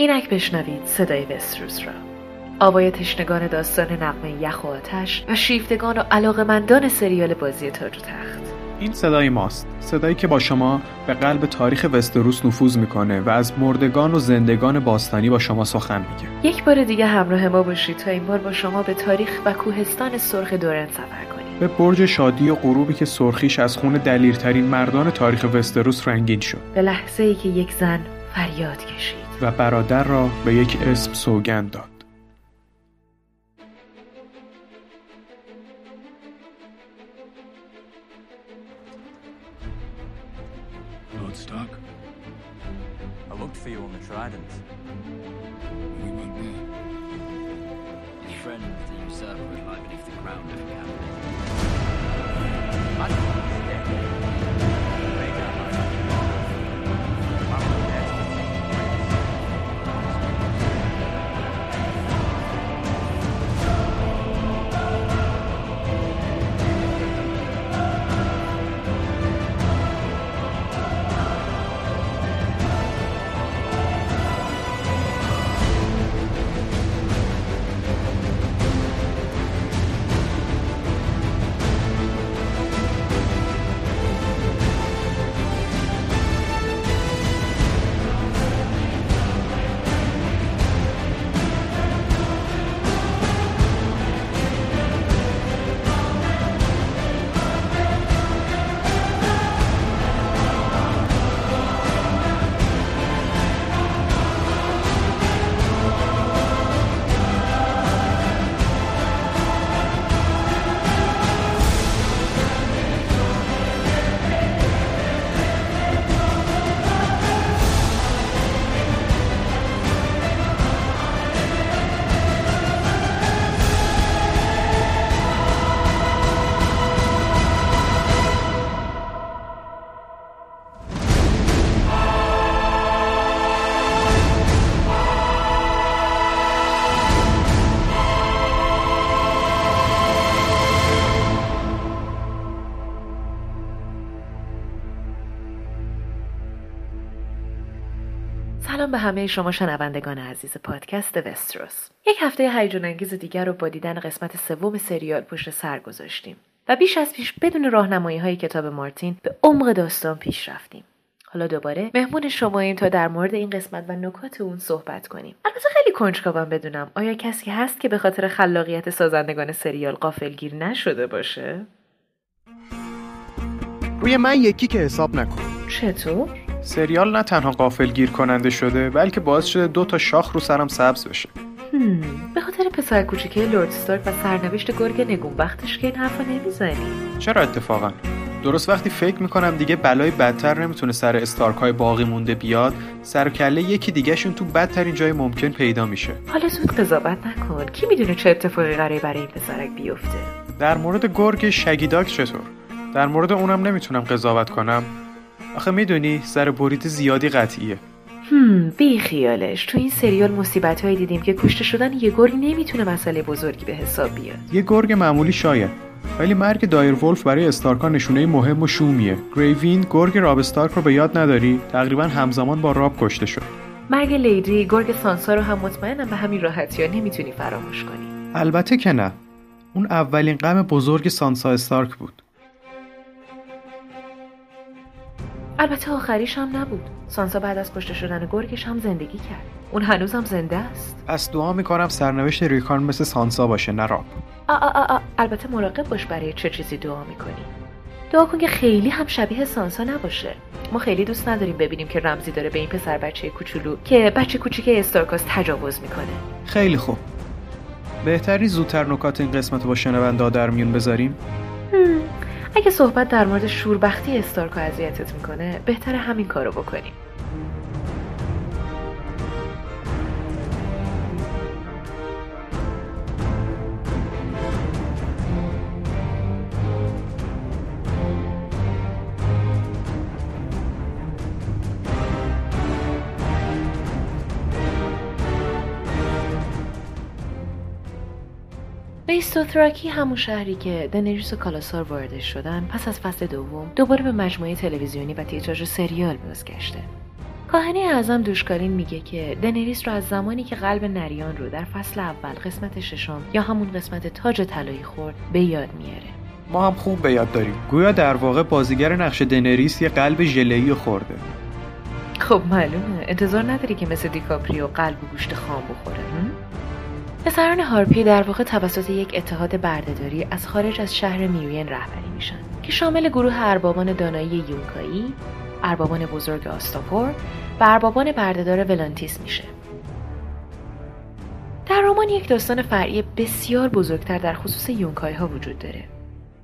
اینک بشنوید صدای وستروس را. آوای تشنگان داستان نقمه یخ و آتش و شیفتگان و علاقمندان سریال بازی تاج و تخت. این صدای ماست. صدایی که با شما به قلب تاریخ وستروس نفوذ می‌کنه و از مردگان و زندگان باستانی با شما سخن میگه. یک بار دیگه همراه ما باشید تا این بار با شما به تاریخ و کوهستان سرخ دورن سفر کنیم. به برج شادی و غروبی که سرخیش از خون دلیرترین مردان تاریخ وستروس رنگین شد. به لحظه ای که یک زن فریاد کشید. و برادر را به یک اسم سوگند داد Lord Stark, I looked for you on the Trident. we went there. His friend, the usurper, would lie beneath the crown of the cabinet. I don't know if you're dead. Lay به همه شما شنوندگان عزیز پادکست وستروس. یک هفته هیجان انگیز دیگر رو با دیدن قسمت سوم سریال پشت سر گذاشتیم و بیش از پیش بدون راهنمایی های کتاب مارتین به عمق داستان پیش رفتیم. حالا دوباره مهمون شماییم تا در مورد این قسمت و نکات اون صحبت کنیم. البته خیلی کنجکاوم بدونم. آیا کسی هست که به خاطر خلاقیت سازندگان سریال قافلگیر نشده باشه؟ روی من یکی که حساب نکن. چطور؟ سریال نه تنها قافلگیر کننده شده بلکه باعث شده دو تا شاخ رو سرم سبز بشه. به خاطر پسر کوچیکه لورد استارک و سرنوشت گرگ نگونبختش که این حرفا نمی‌زنی. چرا اتفاقا؟ درست وقتی فکر می‌کنم دیگه بلای بدتر نمی‌تونه سر استارک های باقی مونده بیاد سر و کله یکی دیگهشون تو بدترین جای ممکن پیدا میشه. حالا زود قضاوت نکن. کی می‌دونه چه اتفاقی قراره برای این پسرک بیفته؟ در مورد گرگ شگی‌داگ چطور؟ در مورد اونم نمی‌تونم قضاوت کنم. آخه می‌دونی سر بریده زیادی قطعیه. هم بی خیالش تو این سریال مصیبت هایی دیدیم که کشته شدن یه گرگ نمی‌تونه مسئله بزرگی به حساب بیاد. یه گرگ معمولی شاید ولی مرگ direwolf برای استارکا نشونه مهم و شومیه. گری ویند گرگ راب استارک رو به یاد نداری؟ تقریبا همزمان با راب کشته شد. مرگ لیدی گرگ سانسا رو هم مطمئنم به همین راحتی ها نمی‌تونی فراموش کنی. البته که نه. اون اولین غم بزرگ سانسا استارک بود. البته آخریش هم نبود. سانسا بعد از کشته شدن گرگش هم زندگی کرد. اون هنوزم زنده است. پس دعا می‌کنم سرنوشت ریکارن مثل سانسا باشه نه راب. آ آ آ آ. البته مراقب باش برای چه چیزی دعا می‌کنی. دعا کن که خیلی هم شبیه سانسا نباشه. ما خیلی دوست نداریم ببینیم که رمزی داره به این پسر بچه کوچولو که بچه کوچیک استارکاس تجاوز می‌کنه. خیلی خوب. بهتری زودتر نکات این قسمت رو با شنونده در میون بذاریم؟ هم. اگه صحبت در مورد شوربختی استارکا اذیتت می‌کنه بهتر همین کارو بکنیم ویس دوتراکی همون شهری که دنریس و کالاسار واردش شدن پس از فصل دوم دوباره به مجموعه تلویزیونی و تیتراژ سریال بازگشته. کاهنه اعظم دوش خالین میگه که دنریس رو از زمانی که قلب نریان رو در فصل اول قسمت ششم یا همون قسمت تاج طلایی خورد به یاد میاره. ما هم خوب به یاد داریم. گویا در واقع بازیگر نقش دنریس یه قلب ژله‌ای خورده. خب معلومه. انتظار نداری که مثل دیکاپریو قلب و گوشت خام بخوره هم؟ پسران هارپی در واقع توسط یک اتحاد بردهداری از خارج از شهر میوین رهبری میشن که شامل گروه اربابان دانایی یونکایی، اربابان بزرگ آستاپور و اربابان بردهدار ولانتیس میشه. در رمان یک داستان فرعی بسیار بزرگتر در خصوص یونکای ها وجود داره.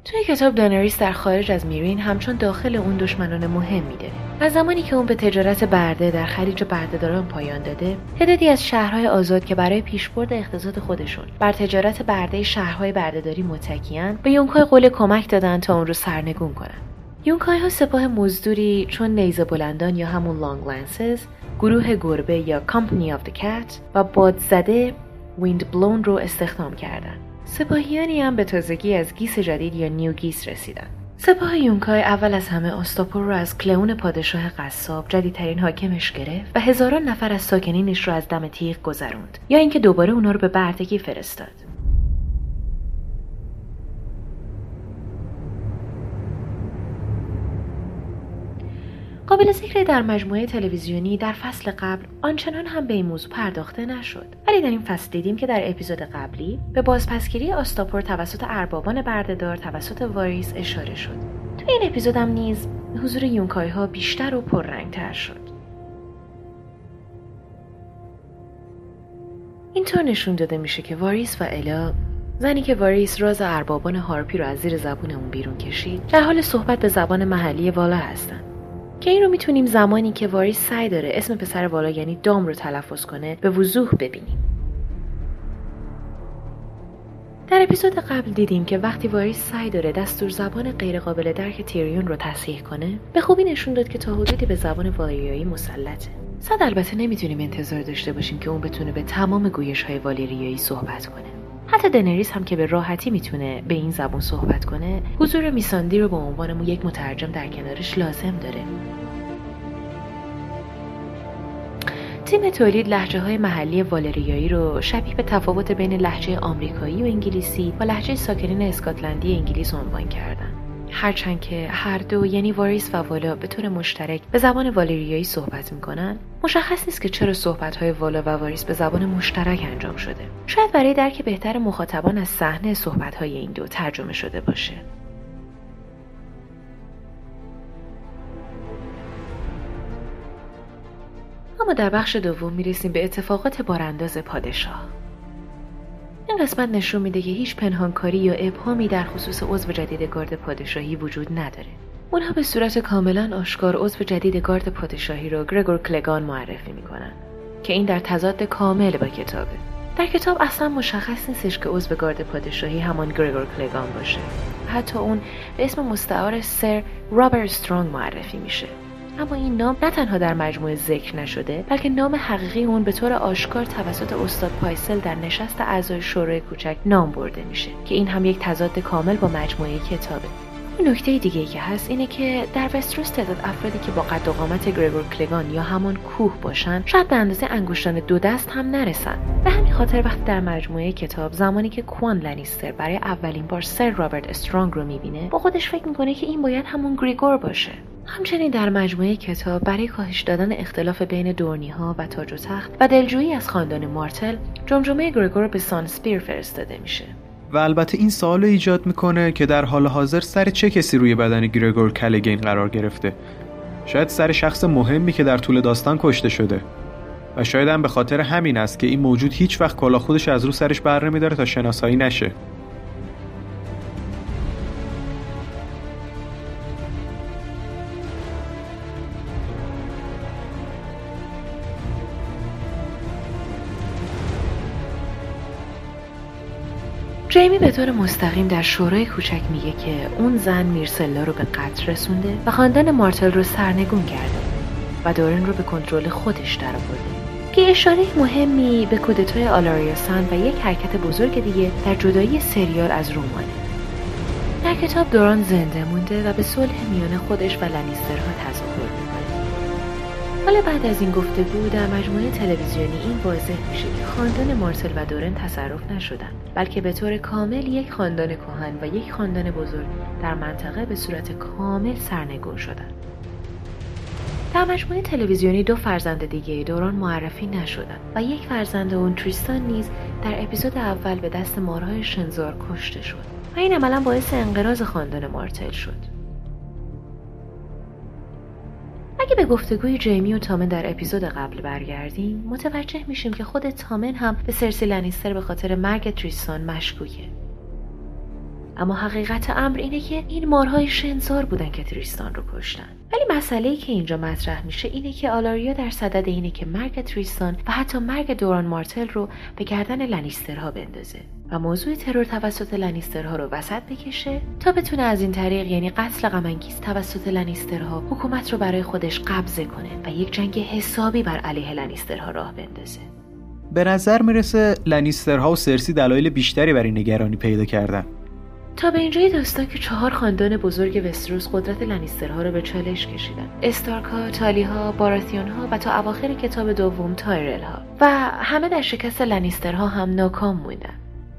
توی کتاب دانریس در خارج از میرین همچون داخل اون دشمنان مهمی داره. از زمانی که اون به تجارت برده در خلیج بردهداران پایان داده، تعدادی از شهرهای آزاد که برای پیشبرد اقتصاد خودشون بر تجارت برده شهرهای بردهداری متکیان به یونکای قول کمک دادن تا اون رو سرنگون کنن. یونکای ها سپاه مزدوری چون نیزه بلندان یا همون Long Lances، گروه گربه یا Company of the Cat و بادزده Windblown رو استخدام کردند. سپاهیانی هم به تازگی از گیس جدید یا New Ghis رسیدن. سپاه یونکای اول از همه آستاپور رو از کلئون پادشاه قصاب جدیدترین حاکمش گرفت و هزاران نفر از ساکنینش رو از دم تیغ گذروند یا اینکه دوباره اونا رو به بردگی فرستاد. قابل ذکر در مجموعه تلویزیونی در فصل قبل آنچنان هم به این موضوع پرداخته نشد. ولی در این فصل دیدیم که در اپیزود قبلی به بازپسگیری آستاپور توسط اربابان بردهدار توسط واریس اشاره شد. تو این اپیزود هم نیز حضور یونکای ها بیشتر و پررنگتر شد. اینطور نشون داده میشه که واریس و الا زنی که واریس راز اربابان هارپی رو از زیر زبون اون بیرون کشید در حال صحبت به زبان محلی والا هستن. که این رو می‌تونیم زمانی که واریس سعی داره اسم پسر والا یعنی دام رو تلفظ کنه به وضوح ببینیم. در اپیزود قبل دیدیم که وقتی واریس سعی داره دستور زبان غیرقابل درک تیریون رو تصحیح کنه به خوبی نشون داد که تا حدودی به زبان والیریایی مسلطه. صد البته نمی‌تونیم انتظار داشته باشیم که اون بتونه به تمام گویش های والیریایی صحبت کنه. حتی دنریس هم که به راحتی می‌تونه به این زبون صحبت کنه حضور میساندی رو به عنوان یک مترجم در کنارش لازم داره. تیم تولید لحجه های محلی والریایی رو شبیه به تفاوت بین لحجه آمریکایی و انگلیسی و لحجه ساکنین اسکاتلندی انگلیس عنوان کردن. هرچند که هر دو یعنی واریس و والا به طور مشترک به زبان والریایی صحبت می‌کنن مشخص نیست که چرا صحبت های والا و واریس به زبان مشترک انجام شده. شاید برای درک بهتر مخاطبان از صحنه صحبت های این دو ترجمه شده باشه. اما در بخش دوم می‌رسیم به اتفاقات بارانداز پادشاه. این قسمت نشون میده که هیچ پنهانکاری یا ابهامی در خصوص عضو جدید گارد پادشاهی وجود نداره. اونها به صورت کاملا آشکار عضو جدید گارد پادشاهی رو گرگور کلگان معرفی می‌کنن که این در تضاد کامل با کتابه. در کتاب اصلا مشخص نیستش که عضو گارد پادشاهی همان گرگور کلگان باشه. حتی اون به اسم مستعار سر رابرت استرانگ معرفی میشه. اما این نام نه تنها در مجموعه ذکر نشده بلکه نام حقیقی اون به طور آشکار توسط استاد پایسل در نشست اعضای شورای کوچک نام برده میشه که این هم یک تضاد کامل با مجموعه کتابه. نکته دیگه که هست اینه که در وستروس تعداد افرادی که با قد و قامت گرگور کلگان یا همان کوه باشن شاید به اندازه انگشتان دو دست هم نرسن. به همین خاطر وقتی در مجموعه کتاب زمانی که کوان لنیستر برای اولین بار سر رابرت استرانگ رو می‌بینه با خودش فکر می‌کنه که این باید همون گریگور باشه. همچنین در مجموعه کتاب برای کاهش دادن اختلاف بین دورنی ها و تاج و تخت و دلجویی از خاندان مارتل جمجمه گریگور به سانسپیر فرستاده میشه. و البته این سوال ایجاد می‌کنه که در حال حاضر سر چه کسی روی بدن گریگور کلگین قرار گرفته؟ شاید سر شخص مهمی که در طول داستان کشته شده. و شاید هم به خاطر همین است که این موجود هیچ وقت کلا خودش از رو سرش بر نمیداره تا شناسایی نشه. جیمی به طور مستقیم در شورای کوچک میگه که اون زن میرسلا رو به قتل رسونده و خاندان مارتل رو سرنگون کرده و دورن رو به کنترل خودش درآورده که اشاره مهمی به کودتای آلاریاسان و یک حرکت بزرگ دیگه در جدایی سریال از رومانه در کتاب دوران زنده مونده و به صلح میان خودش و لنیسترها تظاهر. حالا بعد از این گفتگو در مجموعه تلویزیونی این واضح میشه که خاندان مارتل و دورن تصرف نشدن بلکه به طور کامل یک خاندان کهن و یک خاندان بزرگ در منطقه به صورت کامل سرنگون شدن. در مجموعه تلویزیونی دو فرزند دیگه دوران معرفی نشدن و یک فرزند اون تریستان نیز در اپیزود اول به دست مارهای شنزار کشته شد. و این عملا باعث انقراض خاندان مارتل شد. اگه به گفتگوی جیمی و تامن در اپیزود قبل برگردیم متوجه میشیم که خود تامن هم به سرسی لنیستر به خاطر مرگ تریستان مشکوکه. اما حقیقت امر اینه که این مارهای شنزار بودن که تریستان رو کشتن. ولی مسئله ای که اینجا مطرح میشه اینه که آلاریا در صدد اینه که مرگ تریستان و حتی مرگ دوران مارتل رو به گردن لنیسترها بندازه. و موضوع ترور توسط لنیسترها رو وسط بکشه تا بتونه از این طریق یعنی قتل غمانگیز توسط لنیسترها حکومت رو برای خودش قبضه کنه و یک جنگ حسابی بر علیه لنیسترها راه بندازه. به نظر می‌رسه لنیسترها و سرسی دلایل بیشتری برای نگرانی پیدا کردن. تا به اینجای داستان که چهار خاندان بزرگ وستروس قدرت لنیسترها را به چالش کشیدن. استارک ها، تالی ها، باراتیون ها و تا اواخر کتاب دوم تایرل ها و همه در شکست لنیسترها هم ناکام موندن.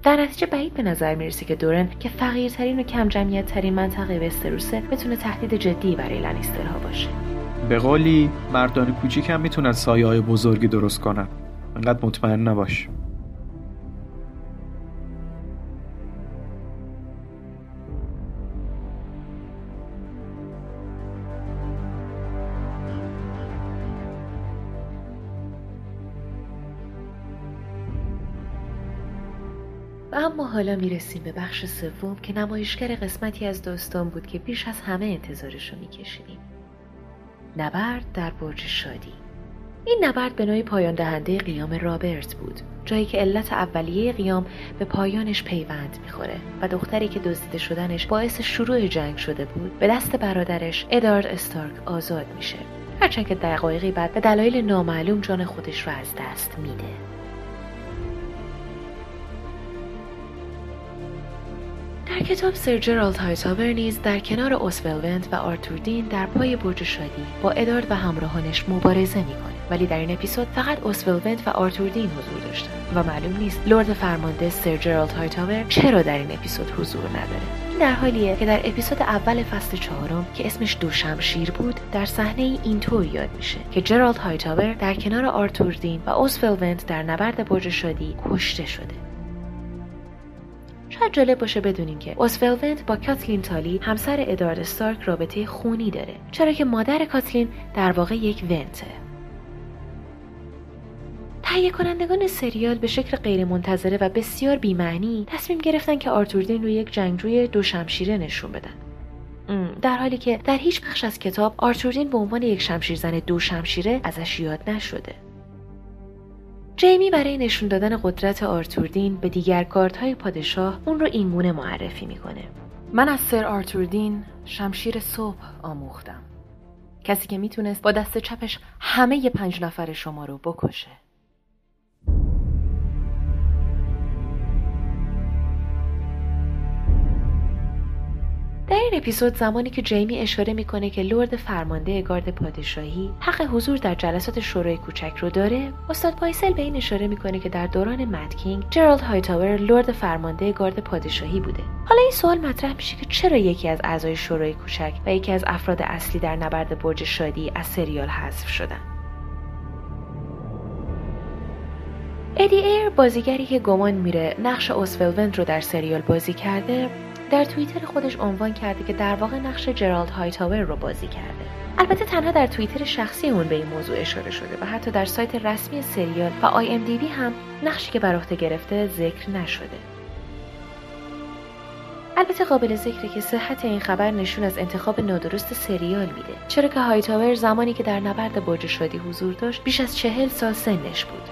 در نتیجه بعید به نظر می‌رسه که دورن که فقیرترین و کم جمعیت ترین منطقه وستروسه بتونه تهدید جدی برای لنیسترها باشه. به قولی مردان کوچیک هم می‌تونن سایه های بزرگی درست کنن. انقدر مطمئن نباش. حالا می‌رسیم به بخش سوم که نمایشگر قسمتی از داستان بود که بیش از همه انتظارش رو میکشیدیم. نبرد در برج شادی. این نبرد به نوعی پایان دهنده قیام رابرت بود جایی که علت اولیه قیام به پایانش پیوند می‌خوره و دختری که دزدیده شدنش باعث شروع جنگ شده بود به دست برادرش ادارد استارک آزاد میشه. هرچند که دقایقی بعد به دلایل نامعلوم جان خودش رو از دست میده. در کتاب سر جرالد هایتاور نیز در کنار اوسولونت و آرتور دین در پای برج شادی با ادارد و همراهانش مبارزه می‌کنه. ولی در این اپیزود فقط اوسولونت و آرتور دین حضور داشتن و معلوم نیست لرد فرمانده سر جرالد هایتاور چرا در این اپیزود حضور نداره. در حالیه که در اپیزود اول فصل چهارم که اسمش دو شمشیر بود در صحنه ای اینطور یاد میشه که جرالد هایتاور در کنار آرتور دین و اوسولونت در نبرد برج شادی کشته شده. شاید جالب باشه بدونیم که اوسولونت با کاتلین تالی همسر ادارد استارک رابطه خونی داره چرا که مادر کاتلین در واقع یک ونته. تهیه کنندگان سریال به شکل غیرمنتظره و بسیار بیمعنی تصمیم گرفتن که آرتوردین رو یک جنگجوی دو شمشیره نشون بدن. در حالی که در هیچ بخش از کتاب آرتوردین به عنوان یک شمشیرزن دو شمشیره ازش یاد نشده. جیمی برای نشون دادن قدرت آرتوردین به دیگر گاردهای پادشاه اون رو اینگونه معرفی می‌کنه. من از سر آرتوردین شمشیر صبح آموختم. کسی که می‌تونست با دست چپش همه پنج نفر شما رو بکشه. در این اپیزود زمانی که جیمی اشاره می‌کنه که لرد فرمانده گارد پادشاهی حق حضور در جلسات شورای کوچک رو داره استاد پایسل به این اشاره می‌کنه که در دوران Mad King جرالد هایتاور لرد فرمانده گارد پادشاهی بوده. حالا این سوال مطرح میشه که چرا یکی از اعضای شورای کوچک و یکی از افراد اصلی در نبرد برج شادی از سریال حذف شدن؟ ادی ایر بازیگری که گمان میره نقش اوسولونت رو در سریال بازی کرده در توییتر خودش عنوان کرده که در واقع نقش جرالد هایتاور رو بازی کرده. البته تنها در توییتر شخصی اون به این موضوع اشاره شده و حتی در سایت رسمی سریال و IMDb هم نقشی که بر گرفته ذکر نشده. البته قابل ذکره که صحت این خبر نشون از انتخاب نادرست سریال میده. چرا که هایتاور زمانی که در نبرد برج شادی حضور داشت بیش از چهل سال سنش بود.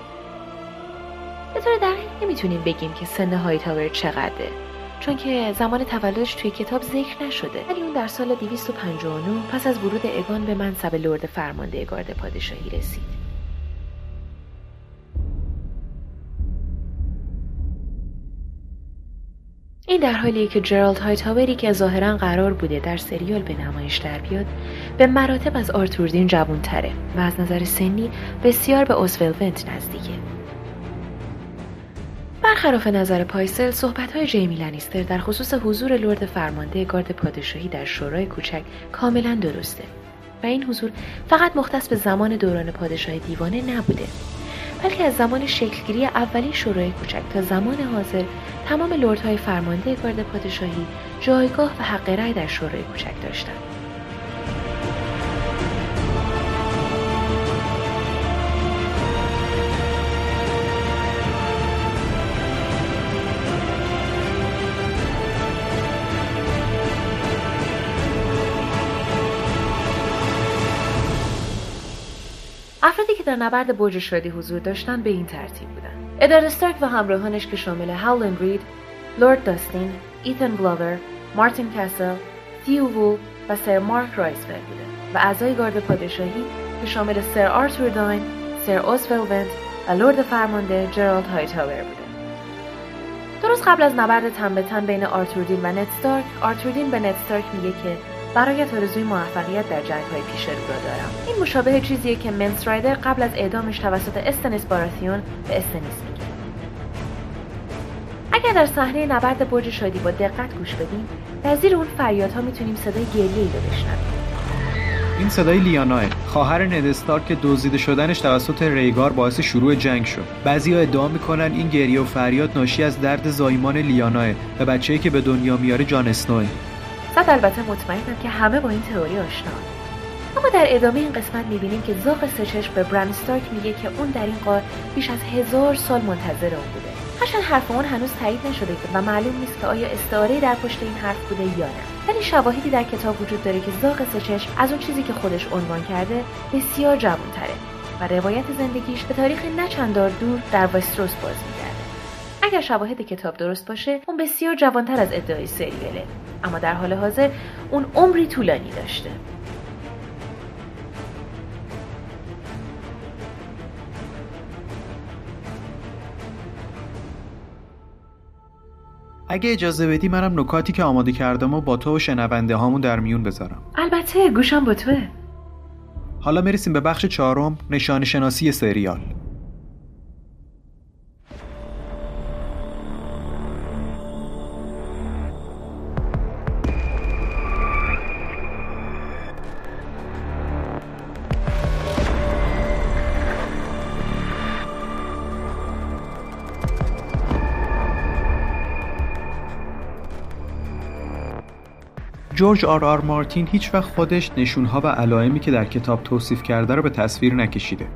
به طور دقیق نمی‌تونیم بگیم که سن هایتاور چقدره. چون که زمان تولدش توی کتاب ذکر نشده. ولی اون در سال 259 پس از ورود اگان به منصب لرد فرمانده گارد پادشاهی رسید. این در حالیه که جرالد هایتاوری که ظاهرا قرار بوده در سریال به نمایش در بیاد به مراتب از آرتوردین جوان تره و از نظر سنی بسیار به اوزول ونت نزدیکه. برخلاف نظر پایسل صحبت های جیمی لنیستر در خصوص حضور لرد فرمانده گارد پادشاهی در شورای کوچک کاملا درسته و این حضور فقط مختص به زمان دوران پادشاه دیوانه نبوده بلکه از زمان شکلگیری اولین شورای کوچک تا زمان حاضر تمام لردهای فرمانده گارد پادشاهی جایگاه و حق رأی در شورای کوچک داشتند. افرادی که در نبرد برج شادی حضور داشتند به این ترتیب بودند ادارد استارک و همراهانش که شامل هاولند رید لورد داستین ایتن گلاور مارتین کاسل تیو وول و سر مارک رایسفل بودند و اعضای گارد پادشاهی که شامل سر آرتور داین سر اوزفل ونت و لرد فرمانده جرالد هایتاور بودند درست قبل از نبرد تن به تن بین آرتوردین و ند استارک آرتوردین به ند استارک میگه که برایت آرزوی موفقیت در جنگ های پیش رو را دارم. این مشابه چیزیه که منس رایدر قبل از اعدامش توسط استنیس باراتیون به استنیس میگه. اگر در صحنه نبرد برج شادی با دقت گوش بدیم در زیر اون فریادها می‌تونیم صدای گریه ای رو بشنویم. این صدای لیاناه خواهر ند استارک که دزدیده شدنش توسط ریگار باعث شروع جنگ شد. بعضیها ادعا می‌کنن این گریه و فریاد ناشی از درد زایمان لیاناه و بچه‌ای که به دنیا میاره جان اسنوه. صد البته مطمئنم که همه با این تئوری آشنا اما در ادامه این قسمت می‌بینیم که زاق سچش به بران استارک میگه که اون در این غار بیش از هزار سال منتظر اون بوده. هرچند حرف اون هنوز تایید نشده و معلوم نیست که آیا استعاره در پشت این حرف بوده یا نه. ولی شواهدی در کتاب وجود داره که زاق سچش از اون چیزی که خودش عنوان کرده بسیار جوانتره و روایت زندگیش به تاریخ نچندار دور در وستروس باز اگر شواهد کتاب درست باشه اون بسیار جوانتر از ادعای سریاله. اما در حال حاضر اون عمری طولانی داشته. اگه اجازه بدی منم نکاتی که آماده کردم و با تو و شنونده هامون در میون بذارم. البته گوشم با توه. حالا می‌رسیم به بخش چهارم نشان شناسی سریال. جورج آر آر مارتین هیچ وقت خودش نشونها و علائمی که در کتاب توصیف کرده رو به تصویر نکشیده.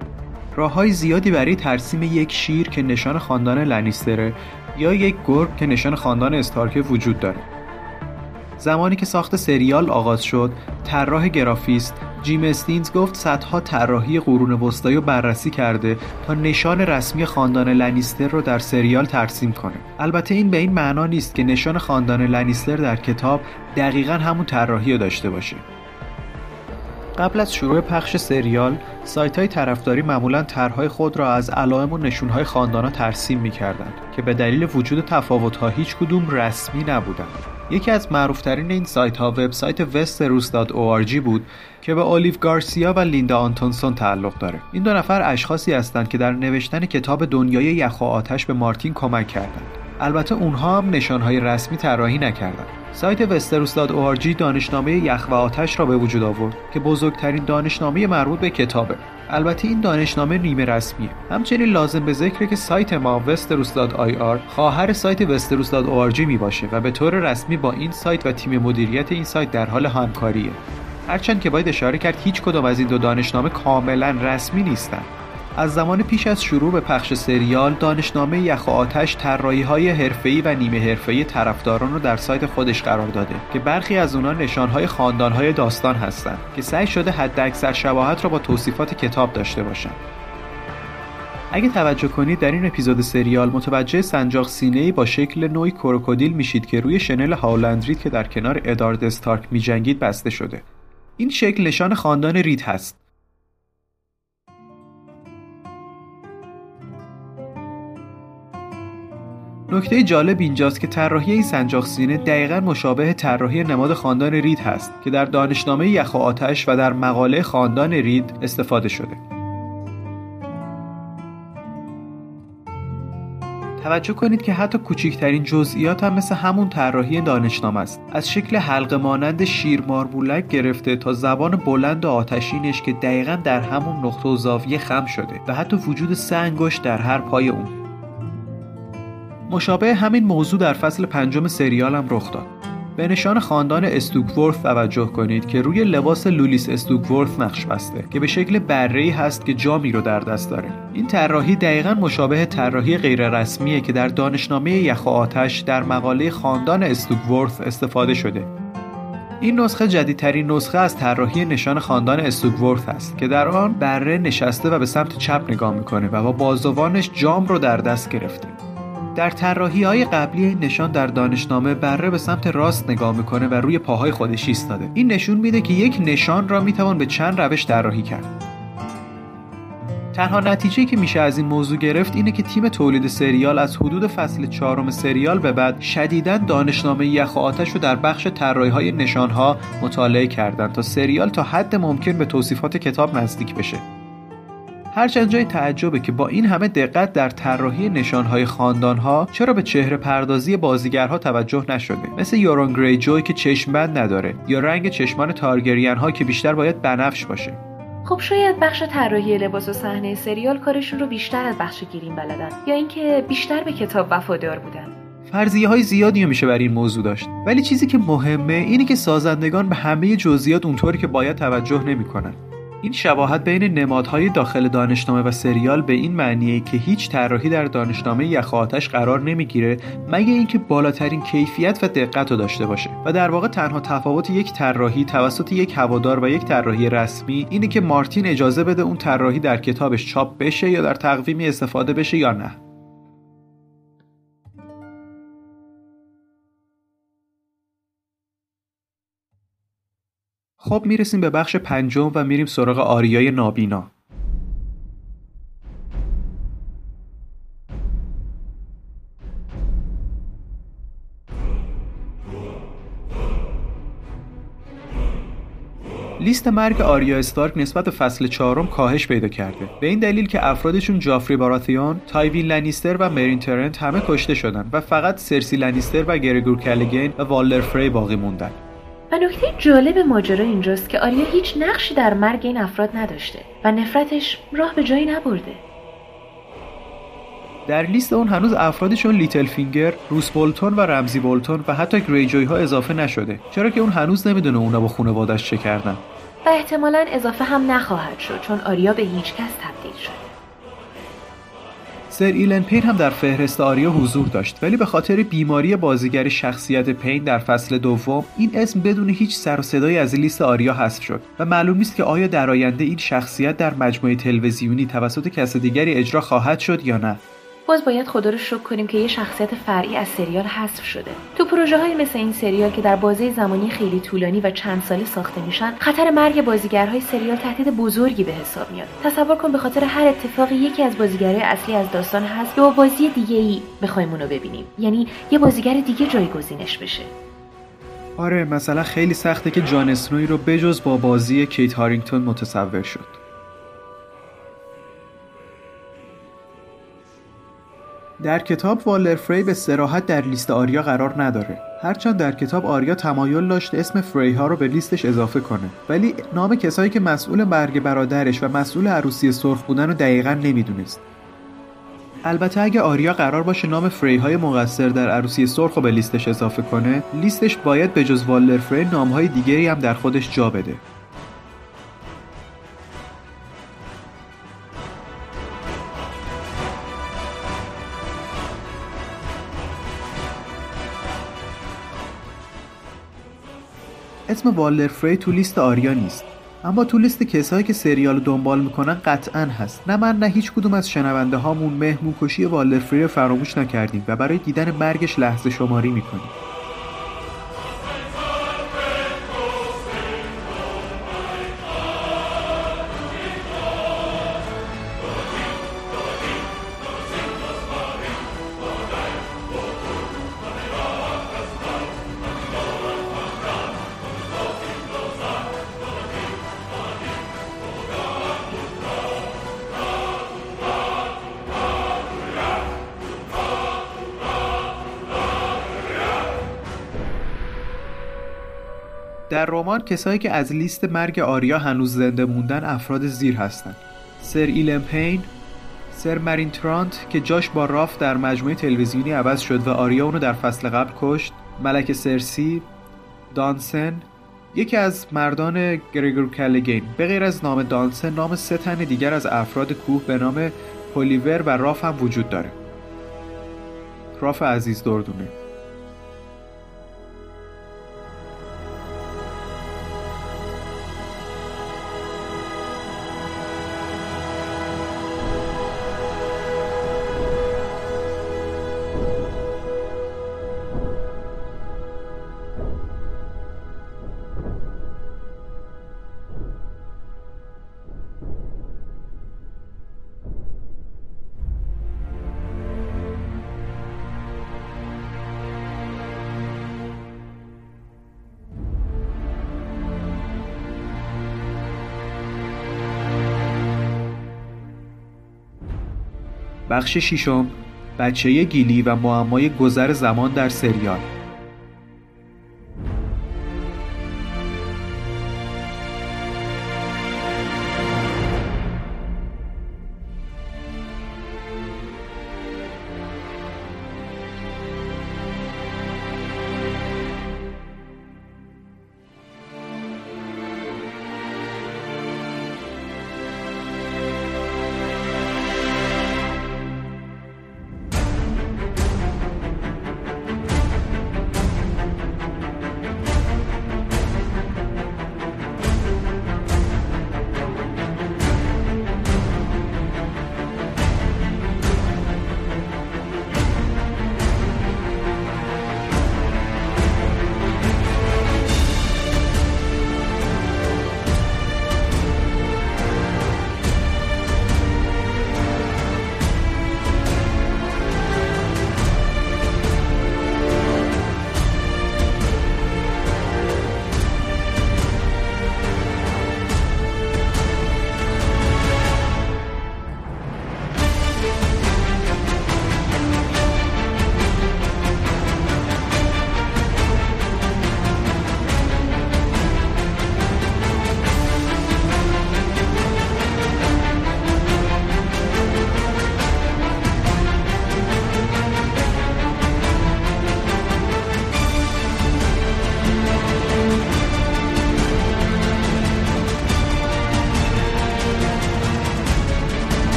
راه های زیادی برای ترسیم یک شیر که نشان خاندان لنیستره یا یک گرگ که نشان خاندان استارک وجود داره. زمانی که ساخت سریال آغاز شد، طراح گرافیست جیم استینز گفت صدها طراحی قرون وسطایی رو بررسی کرده تا نشان رسمی خاندان لنیستر رو در سریال ترسیم کنه. البته این به این معنا نیست که نشان خاندان لنیستر در کتاب دقیقا همون طراحی رو داشته باشه. قبل از شروع پخش سریال، سایت های طرفداری معمولا طرحهای خود را از علائم و نشونهای ترسیم می‌کردند که به دلیل وجود تفاوت‌ها هیچ کدوم رسمی نبودند. یکی از معروفترین این سایت ها وبسایت westeros.org بود که به اولیو گارسیا و لیندا آنتونسون تعلق داره. این دو نفر اشخاصی هستند که در نوشتن کتاب دنیای یخ و آتش به مارتین کمک کردند. البته اونها هم نشانهای رسمی طراحی نکردند. سایت وستروس.org دانشنامه یخ و آتش را به وجود آورد که بزرگترین دانشنامه مربوط به کتابه. البته این دانشنامه نیمه رسمیه همچنین لازم به ذکره که سایت ما westeros.ir خواهر سایت westeros.org می باشه و به طور رسمی با این سایت و تیم مدیریت این سایت در حال همکاریه. هرچند که باید اشاره کرد هیچ کدام از این دو دانشنامه کاملا رسمی نیستند از زمان پیش از شروع به پخش سریال دانشنامه یخ و آتش طراحی های حرفه‌ای و نیمه حرفه‌ای طرفداران رو در سایت خودش قرار داده که برخی از اونها نشانهای خاندانهای داستان هستند که سعی شده حداکثر شباهت را با توصیفات کتاب داشته باشند اگه توجه کنید در این اپیزود سریال متوجه سنجاق سینه‌ای با شکل نوعی کروکودیل میشید که روی شنل هاولند رید که در کنار ادارد استارک میجنگید بسته شده. این شکل نشان خاندان رید هست. نکته جالب اینجاست که طراحی این سنجاق سینه دقیقا مشابه طراحی نماد خاندان رید هست که در دانشنامه یخ و آتش و در مقاله خاندان رید استفاده شده. توجه کنید که حتی کوچکترین جزئیات هم مثل همون طراحی دانشنامه است. از شکل حلقه مانند شیر ماربولک گرفته تا زبان بلند و آتشینش که دقیقا در همون نقطه و زاویه خم شده و حتی وجود سه انگشت در هر پای اون. مشابه همین موضوع در فصل پنجم سریال هم رخ داد. به نشان خاندان استوکورث توجه کنید که روی لباس لولیس استوکورث نقش بسته که به شکل بره هست که جامی رو در دست داره. این طراحی دقیقا مشابه طراحی غیررسمیه که در دانشنامه یخ و آتش در مقاله خاندان استوکورث استفاده شده. این نسخه جدیدترین نسخه از طراحی نشان خاندان استوکورث است که در آن بره نشسته و به سمت چپ نگاه می‌کنه و با بازوانش جام رو در دست گرفته. در طراحی های قبلی نشان در دانشنامه بره به سمت راست نگاه می‌کنه و روی پاهای خودش ایستاده. این نشون میده که یک نشان را می‌توان به چند روش طراحی کرد. تنها نتیجه که میشه از این موضوع گرفت اینه که تیم تولید سریال از حدود فصل چهارم سریال به بعد شدیدا دانشنامه یخ و آتش رو در بخش طراحی های نشان ها مطالعه کردند تا سریال تا حد ممکن به توصیفات کتاب نزدیک بشه. هرچند جای تعجبه که با این همه دقت در طراحی نشانهای خاندانها چرا به چهره پردازی بازیگرها توجه نشده؟ مثل یورون گری جوی که چشمبند نداره یا رنگ چشمان تارگریان ها که بیشتر باید بنفش باشه. خب شاید بخش طراحی لباس و صحنه سریال کارشون رو بیشتر از بخش گریم بلدن یا اینکه بیشتر به کتاب وفادار بودن. فرضیه های زیادی میشه بر این موضوع داشت. ولی چیزی که مهمه اینه که سازندگان به همه جزئیات اونطوری که باید توجه نمی‌کنن. این شباهت بین نمادهای داخل دانشنامه و سریال به این معنیه که هیچ طراحی در دانشنامه یخ آتش قرار نمی‌گیره مگه اینکه بالاترین کیفیت و دقت رو داشته باشه. و در واقع تنها تفاوت یک طراحی توسط یک هوادار و یک طراحی رسمی اینه که مارتین اجازه بده اون طراحی در کتابش چاپ بشه یا در تقویمی استفاده بشه یا نه. خب می‌رسیم به بخش پنجم و میریم سراغ آریای نابینا. لیست مرگ آریا استارک نسبت به فصل چهارم کاهش پیدا کرده. به این دلیل که افرادی چون جافری باراتیون، تایوین لنیستر و مرین ترنت همه کشته شدن و فقط سرسی لنیستر و گرگور کلگین و والر فری باقی موندن. و نکته جالب ماجرا اینجاست که آریا هیچ نقشی در مرگ این افراد نداشته و نفرتش راه به جایی نبرده. در لیست اون هنوز افرادی چون لیتل فینگر، روس بولتون و رمزی بولتون و حتی گریجوی ها اضافه نشده. چرا که اون هنوز نمی‌دونه اونا با خانوادش چه کردن. و احتمالا اضافه هم نخواهد شد چون آریا به هیچ کس تبدیل شده. سر ایلن پین هم در فهرست آریا حضور داشت ولی به خاطر بیماری بازیگر شخصیت پین در فصل دوم این اسم بدون هیچ سر و صدایی از لیست آریا حذف شد و معلوم نیست که آیا در آینده این شخصیت در مجموعه تلویزیونی توسط کس دیگری اجرا خواهد شد یا نه. باز باید خدا رو شکر کنیم که یه شخصیت فرعی از سریال حذف شده. تو پروژه های مثل این سریال که در بازه زمانی خیلی طولانی و چند ساله ساخته میشن خطر مرگ بازیگرهای سریال تهدید بزرگی به حساب میاد. تصور کن به خاطر هر اتفاقی یکی از بازیگرهای اصلی از داستان هست یا با بازی دیگه ای بخوایم اونو ببینیم. یعنی یه بازیگر دیگه جایگزینش بشه. آره مثلا خیلی سخته که جان اسنوی رو بجز با بازی کیت هارینگتون متصور شد. در کتاب والر فری به سراحت در لیست آریا قرار نداره. هرچند در کتاب آریا تمایل داشت اسم فری ها رو به لیستش اضافه کنه. ولی نام کسایی که مسئول مرگ برادرش و مسئول عروسی سرخ بودن رو دقیقا نمی‌دونست. البته اگه آریا قرار باشه نام فری های مقصر در عروسی سرخ رو به لیستش اضافه کنه لیستش باید به جز والر فری نام های دیگری هم در خودش جا بده. اسم والر فری تو لیست آریا نیست. اما تو لیست کسایی که سریال دنبال می‌کنن قطعا هست. نه من نه هیچ کدوم از شنونده هامون مهمون کشی والر فری رو فراموش نکردیم و برای دیدن مرگش لحظه شماری می‌کنیم. در رمان کسایی که از لیست مرگ آریا هنوز زنده موندن افراد زیر هستند. سر ایلن پین سر مرین ترانت که جاش با راف در مجموعه تلویزیونی عوض شد و آریا اونو در فصل قبل کشت. ملک سرسی دانسن یکی از مردان گریگور کلگین. به غیر از نام دانسن نام سه تن دیگر از افراد کوه به نام پولیور و راف هم وجود داره. راف عزیز دردونه. بخش ششم بچه گیلی و معمای گذر زمان در سریال.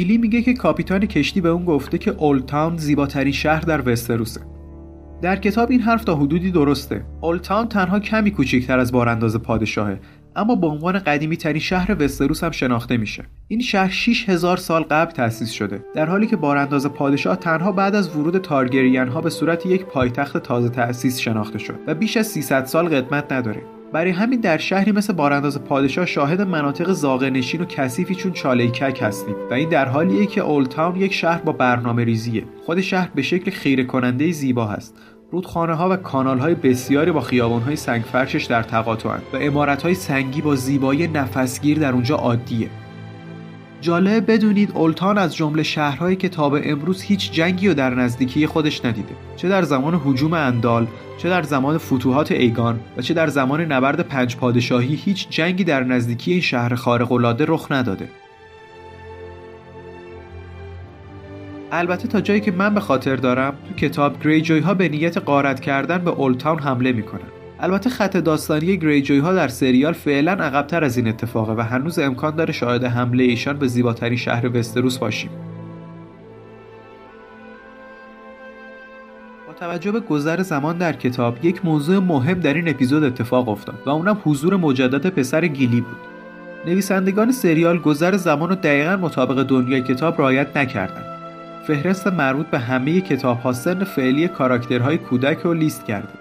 گیلی میگه که کاپیتان کشتی به اون گفته که اولد تاون زیباترین شهر در وستروسه. در کتاب این حرف تا حدودی درسته. اولد تاون تنها کمی کوچکتر از بارانداز پادشاهه اما به عنوان قدیمی ترین شهر وستروس هم شناخته میشه. این شهر 6000 سال قبل تأسیس شده در حالی که بارانداز پادشاه تنها بعد از ورود تارگریان ها به صورت یک پایتخت تازه تأسیس شناخته شد و بیش از 300 سال قدمت نداره. برای همین در شهری مثل بارانداز پادشاه شاهد مناطق زاغه نشین و کثیفی چون چاله کک هستیم و این در حالیه که اولد تاون یک شهر با برنامه ریزیه. خود شهر به شکل خیره کننده زیبا هست. رودخانه ها و کانال های بسیاری با خیابان های سنگ فرشش در تقاطعند و امارت های سنگی با زیبایی نفسگیر در اونجا عادیه. جالب بدونید اولتان از جمله شهرهایی که تا به امروز هیچ جنگی رو در نزدیکی خودش ندیده. چه در زمان هجوم اندال چه در زمان فتوحات ایگان و چه در زمان نبرد پنج پادشاهی هیچ جنگی در نزدیکی این شهر خارق‌العاده رخ نداده. البته تا جایی که من به خاطر دارم تو کتاب گریجوی ها به نیت غارت کردن به اولتاون حمله می‌کنن. البته خط داستانی گریجوی ها در سریال فعلا عقبتر از این اتفاقه و هنوز امکان داره شاهد حمله ایشان به زیباترین شهر وستروس باشیم. با توجه به گذر زمان در کتاب یک موضوع مهم در این اپیزود اتفاق افتاد و اونم حضور مجدد پسر گیلی بود. نویسندگان سریال گذر زمان رو دقیقا مطابق دنیای کتاب رعایت نکردند. فهرست مربوط به همه کتاب ها سن فعلی کاراکترهای کودک رو لیست کرده.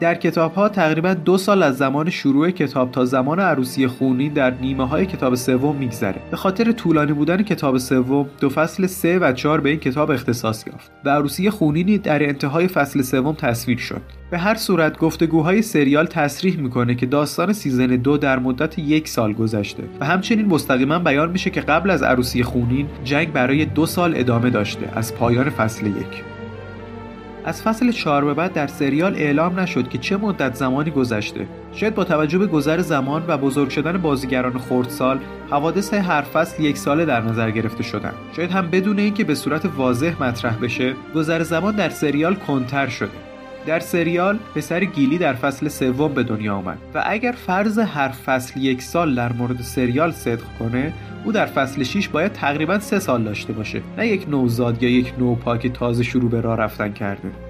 در کتاب ها تقریبا دو سال از زمان شروع کتاب تا زمان عروسی خونی در نیمه های کتاب سوم میگذره. به خاطر طولانی بودن کتاب سوم دو فصل سه و چهار به این کتاب اختصاص یافت. و عروسی خونین در انتهای فصل سوم تصویر شد. به هر صورت گفتگوهای سریال تصریح می‌کنه که داستان season دو در مدت یک سال گذشته و همچنین مستقیما بیان میشه که قبل از عروسی خونین جنگ برای دو سال ادامه داشته از پایان فصل یک. از فصل 4 به بعد در سریال اعلام نشد که چه مدت زمانی گذشته. شاید با توجه به گذر زمان و بزرگ شدن بازیگران خردسال حوادث هر فصل یک ساله در نظر گرفته شدن. شاید هم بدون اینکه به صورت واضح مطرح بشه گذر زمان در سریال کنتر شده. در سریال پسر گیلی در فصل سوم به دنیا آمد و اگر فرض هر فصل یک سال در مورد سریال صدق کنه او در فصل 6 باید تقریبا سه سال داشته باشه. نه یک نوزاد یا یک نوپا که تازه شروع به راه رفتن کرده.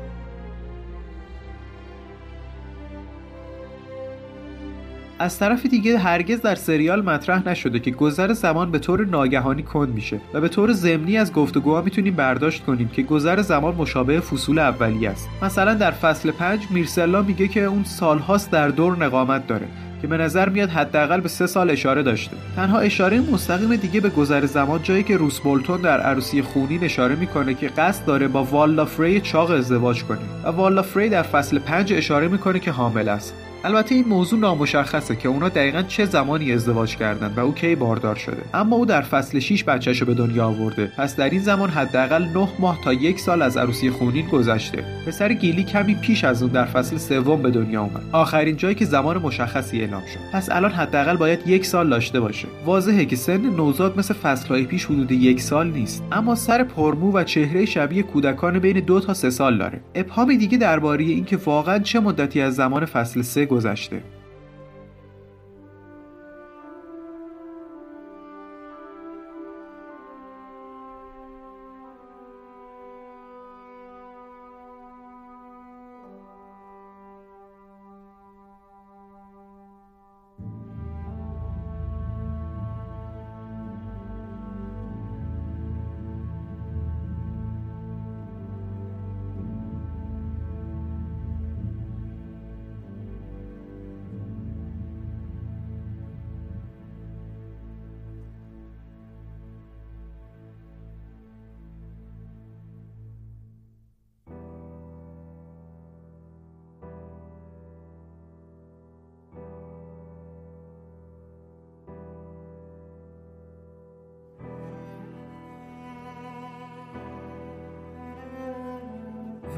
از طرف دیگه هرگز در سریال مطرح نشده که گذر زمان به طور ناگهانی کند میشه و به طور ضمنی از گفتگوها می‌تونیم برداشت کنیم که گذر زمان مشابه فصول اولی است. مثلا در فصل 5 میرسلا میگه که اون سالهاست در دور نقامت داره که به نظر میاد حداقل به سه سال اشاره داشته. تنها اشاره مستقیم دیگه به گذر زمان جایی که روس بولتون در عروسی خونین اشاره می‌کنه که قصد داره با والا فری چاق ازدواج کنه و والا فری در فصل 5 اشاره می‌کنه که حامل است. البته این موضوع نامشخصه که اونا دقیقا چه زمانی ازدواج کردن و او کی باردار شده. اما او در فصل 6 بچهشو به دنیا آورده. پس در این زمان حداقل 9 ماه تا یک سال از عروسی خونین گذشته. پسر گیلی کمی پیش از اون در فصل سوم به دنیا اومد. آخرین جایی که زمان مشخصی اعلام شد. پس الان حداقل باید یک سال داشته باشه. واضحه که سن نوزاد مثل فصلهای پیش حدود یک سال نیست. اما سر پرمو و چهره شبیه کودکان بین دو تا سه سال داره. ابهامی دیگه درباره اینکه واقعا چه مدتی از زمان فصل 3 گذشته.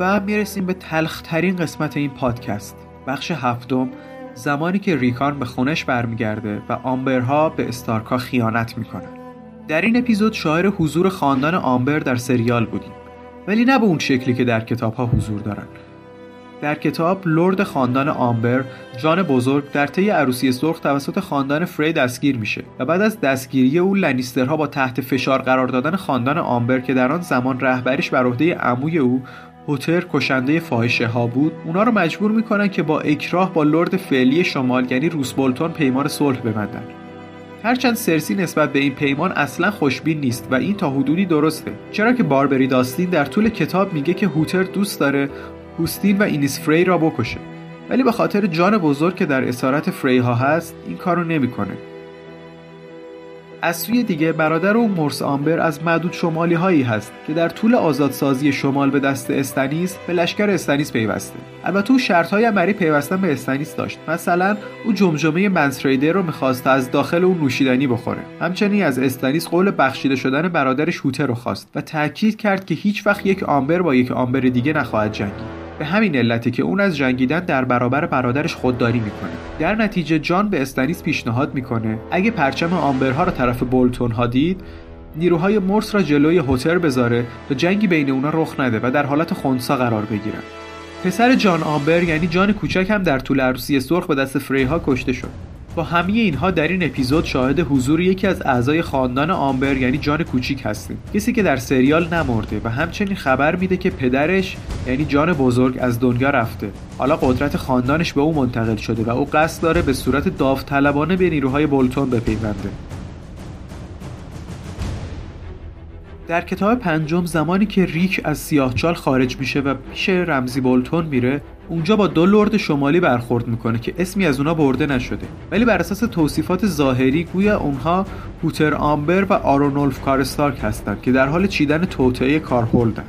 و می‌رسیم به تلخترین قسمت این پادکست. بخش هفتم زمانی که ریکان به خونش برمیگرده و آمبرها به استارکا خیانت می‌کنن. در این اپیزود شاعر حضور خاندان آمبر در سریال بودیم. ولی نه به اون شکلی که در کتاب ها حضور دارن. در کتاب لرد خاندان آمبر جان بزرگ در طی عروسی سرخ توسط خاندان فری دستگیر میشه و بعد از دستگیری او لنیسترها با تحت فشار قرار دادن خاندان آمبر که در آن زمان رهبریش بر عهده عموی او هوتر کشنده فاحشه ها بود. اونا رو مجبور می‌کنن که با اکراه با لرد فعلی شمال یعنی روس بولتون پیمان صلح ببندن. هرچند سرسی نسبت به این پیمان اصلا خوشبین نیست و این تا حدودی درسته. چرا که باربری داستین در طول کتاب میگه که هوتر دوست داره هوستین و اینیس فری را بکشه. ولی به خاطر جان بزرگ که در اسارت فری ها هست این کارو نمی‌کنه. از سوی دیگه برادر او مرس آمبر از معدود شمالی هایی هست که در طول آزادسازی شمال به دست استنیس به لشکر استنیس پیوسته. البته او شرط های برای پیوستن به استنیس داشت. مثلا او جمجمه منسریدر رو می‌خواست از داخل اون نوشیدنی بخوره. همچنین از استنیس قول بخشیده شدن برادرش هوتر رو خواست و تاکید کرد که هیچ وقت یک آمبر با یک آمبر دیگه نخواهد جنگید. به همین علته که اون از جنگیدن در برابر برادرش خودداری می‌کنه. در نتیجه جان به استنیس پیشنهاد می‌کنه. اگه پرچم آمبرها رو طرف بولتون ها دید نیروهای مرس را جلوی هوتر بذاره تا جنگی بین اونا رخ نده و در حالت خونسا قرار بگیرن. پسر جان آمبر یعنی جان کوچک هم در طول عروسی سرخ به دست فریها کشته شد. با همه اینها در این اپیزود شاهد حضور یکی از اعضای خاندان آمبر یعنی جان کوچیک هستیم. کسی که در سریال نمرده و همچنین خبر میده که پدرش یعنی جان بزرگ از دنیا رفته. حالا قدرت خاندانش به او منتقل شده و او قصد داره به صورت داوطلبانه به نیروهای بولتون بپیونده. در کتاب پنجم زمانی که ریک از سیاهچال خارج میشه و پیش رمزی بولتون میره اونجا با دو لرد شمالی برخورد می‌کنه که اسمی از اونا برده نشده. ولی بر اساس توصیفات ظاهری گویا اونها هوتر آمبر و آرونولف کارستارک هستند که در حال چیدن توطئه کارهولدن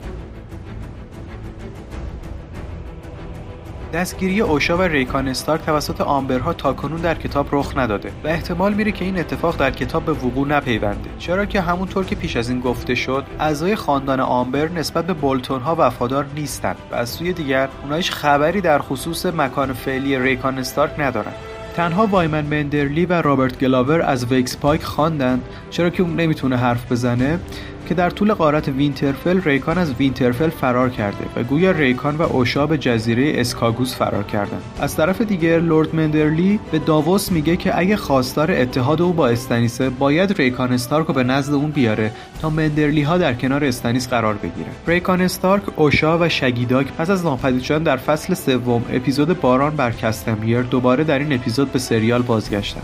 دستگیری اوشا و ریکان استارک توسط آمبرها تاکنون در کتاب رخ نداده و احتمال میره که این اتفاق در کتاب به وقوع نپیونده. چرا که همونطور که پیش از این گفته شد اعضای خاندان آمبر نسبت به بولتون ها وفادار نیستند و از سوی دیگر اونها هیچ خبری در خصوص مکان فعلی ریکان استارک ندارند تنها وایمن مندرلی و رابرت گلاور از ویکس پایک خواندند چرا که اون نمی‌تونه حرف بزنه؟ که در طول غارت وینترفل ریکان از وینترفل فرار کرده و گویا ریکان و اوشا به جزیره اسکاگوس فرار کردند از طرف دیگر لورد مندرلی به داووس میگه که اگه خواستار اتحاد او با استنیسه باید ریکان استارک رو به نزد اون بیاره تا مندرلی ها در کنار استنیس قرار بگیرن. ریکان استارک اوشا و شگیداگ پس از ناپدید شدن در فصل سوم اپیزود باران بر کستمیر دوباره در این اپیزود به سریال بازگشتند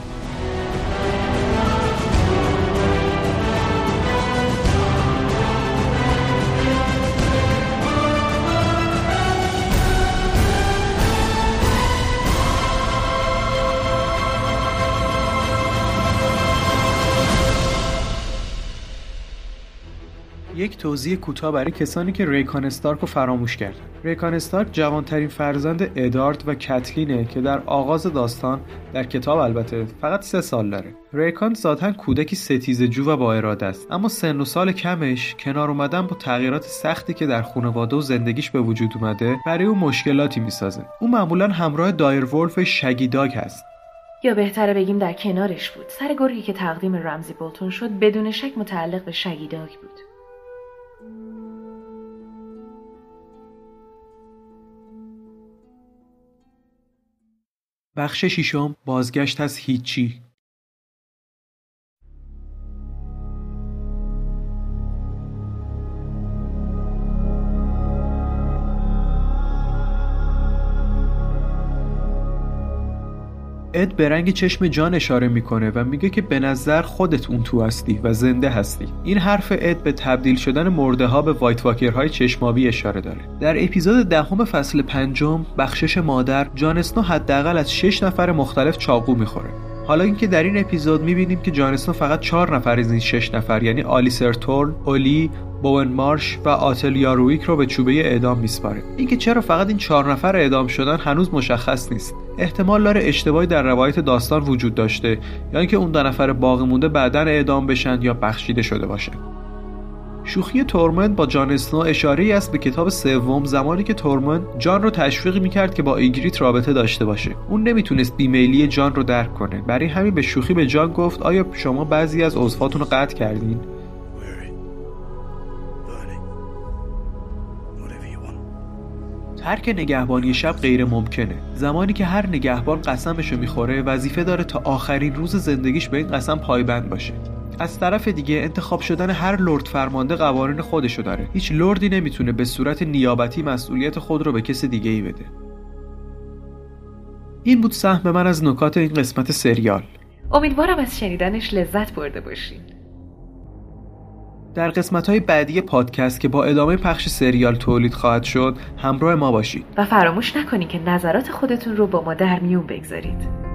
یک توضیح کوتاه برای کسانی که ریکان استارک رو فراموش کردن. ریکان استارک جوانترین فرزند ادارد و کتلینه که در آغاز داستان در کتاب البته فقط سه سال داره. ریکان ذاتا کودکی ستیزجو و با اراده است. اما سن و سال کمش کنار اومدن با تغییرات سختی که در خانواده و زندگیش به وجود اومده برای او مشکلاتی می‌سازه. او معمولا همراه دایرولف شگیداگ هست. یا بهتره بگیم در کنارش بود. سر گرگی که تقدیم رمزی بولتون شد بدون شک متعلق به شگیداک بود. بخش ششم بازگشت از هیچی. اد به رنگ چشم جان اشاره می‌کنه و میگه که به نظر خودت اون تو هستی و زنده هستی. این حرف اد به تبدیل شدن مرده ها به وایت واکرهای چشمابی اشاره داره. در اپیزود دهم فصل پنجم بخشش مادر جان اسنو حداقل از 6 نفر مختلف چاقو می‌خوره. حالا اینکه در این اپیزود می‌بینیم که جان اسنو فقط چهار نفر از این شش نفر یعنی آلیسر تورن، اولی، بوون مارش و آتل یارویک رو به چوبه اعدام میسپاره. اینکه چرا فقط این چهار نفر اعدام شدن هنوز مشخص نیست. احتمال داره اشتباهی در روایت داستان وجود داشته یا اینکه اون دو نفر باقی مونده بعدا اعدام بشن یا بخشیده شده باشن. شوخی تورمند با جان اسنو اشاره ای است به کتاب سوم زمانی که تورمند جان رو تشویق می‌کرد که با ایگریت رابطه داشته باشه. اون نمی‌تونست بیمیلی جان رو درک کنه. برای همین به شوخی به جان گفت آیا شما بعضی از عضواتون رو قطع کردین. ترک نگهبانی شب غیر ممکنه. زمانی که هر نگهبان قسمش رو می‌خوره وظیفه داره تا آخرین روز زندگیش به این قسم پایبند باشه. از طرف دیگه انتخاب شدن هر لرد فرمانده قوانین خودشو داره. هیچ لردی نمی‌تونه به صورت نیابتی مسئولیت خود رو به کس دیگه ای بده. این بود سهم من از نکات این قسمت سریال. امیدوارم از شنیدنش لذت برده باشین. در قسمت های بعدی پادکست که با ادامه پخش سریال تولید خواهد شد همراه ما باشید. و فراموش نکنین که نظرات خودتون رو با ما در میون بگذارید.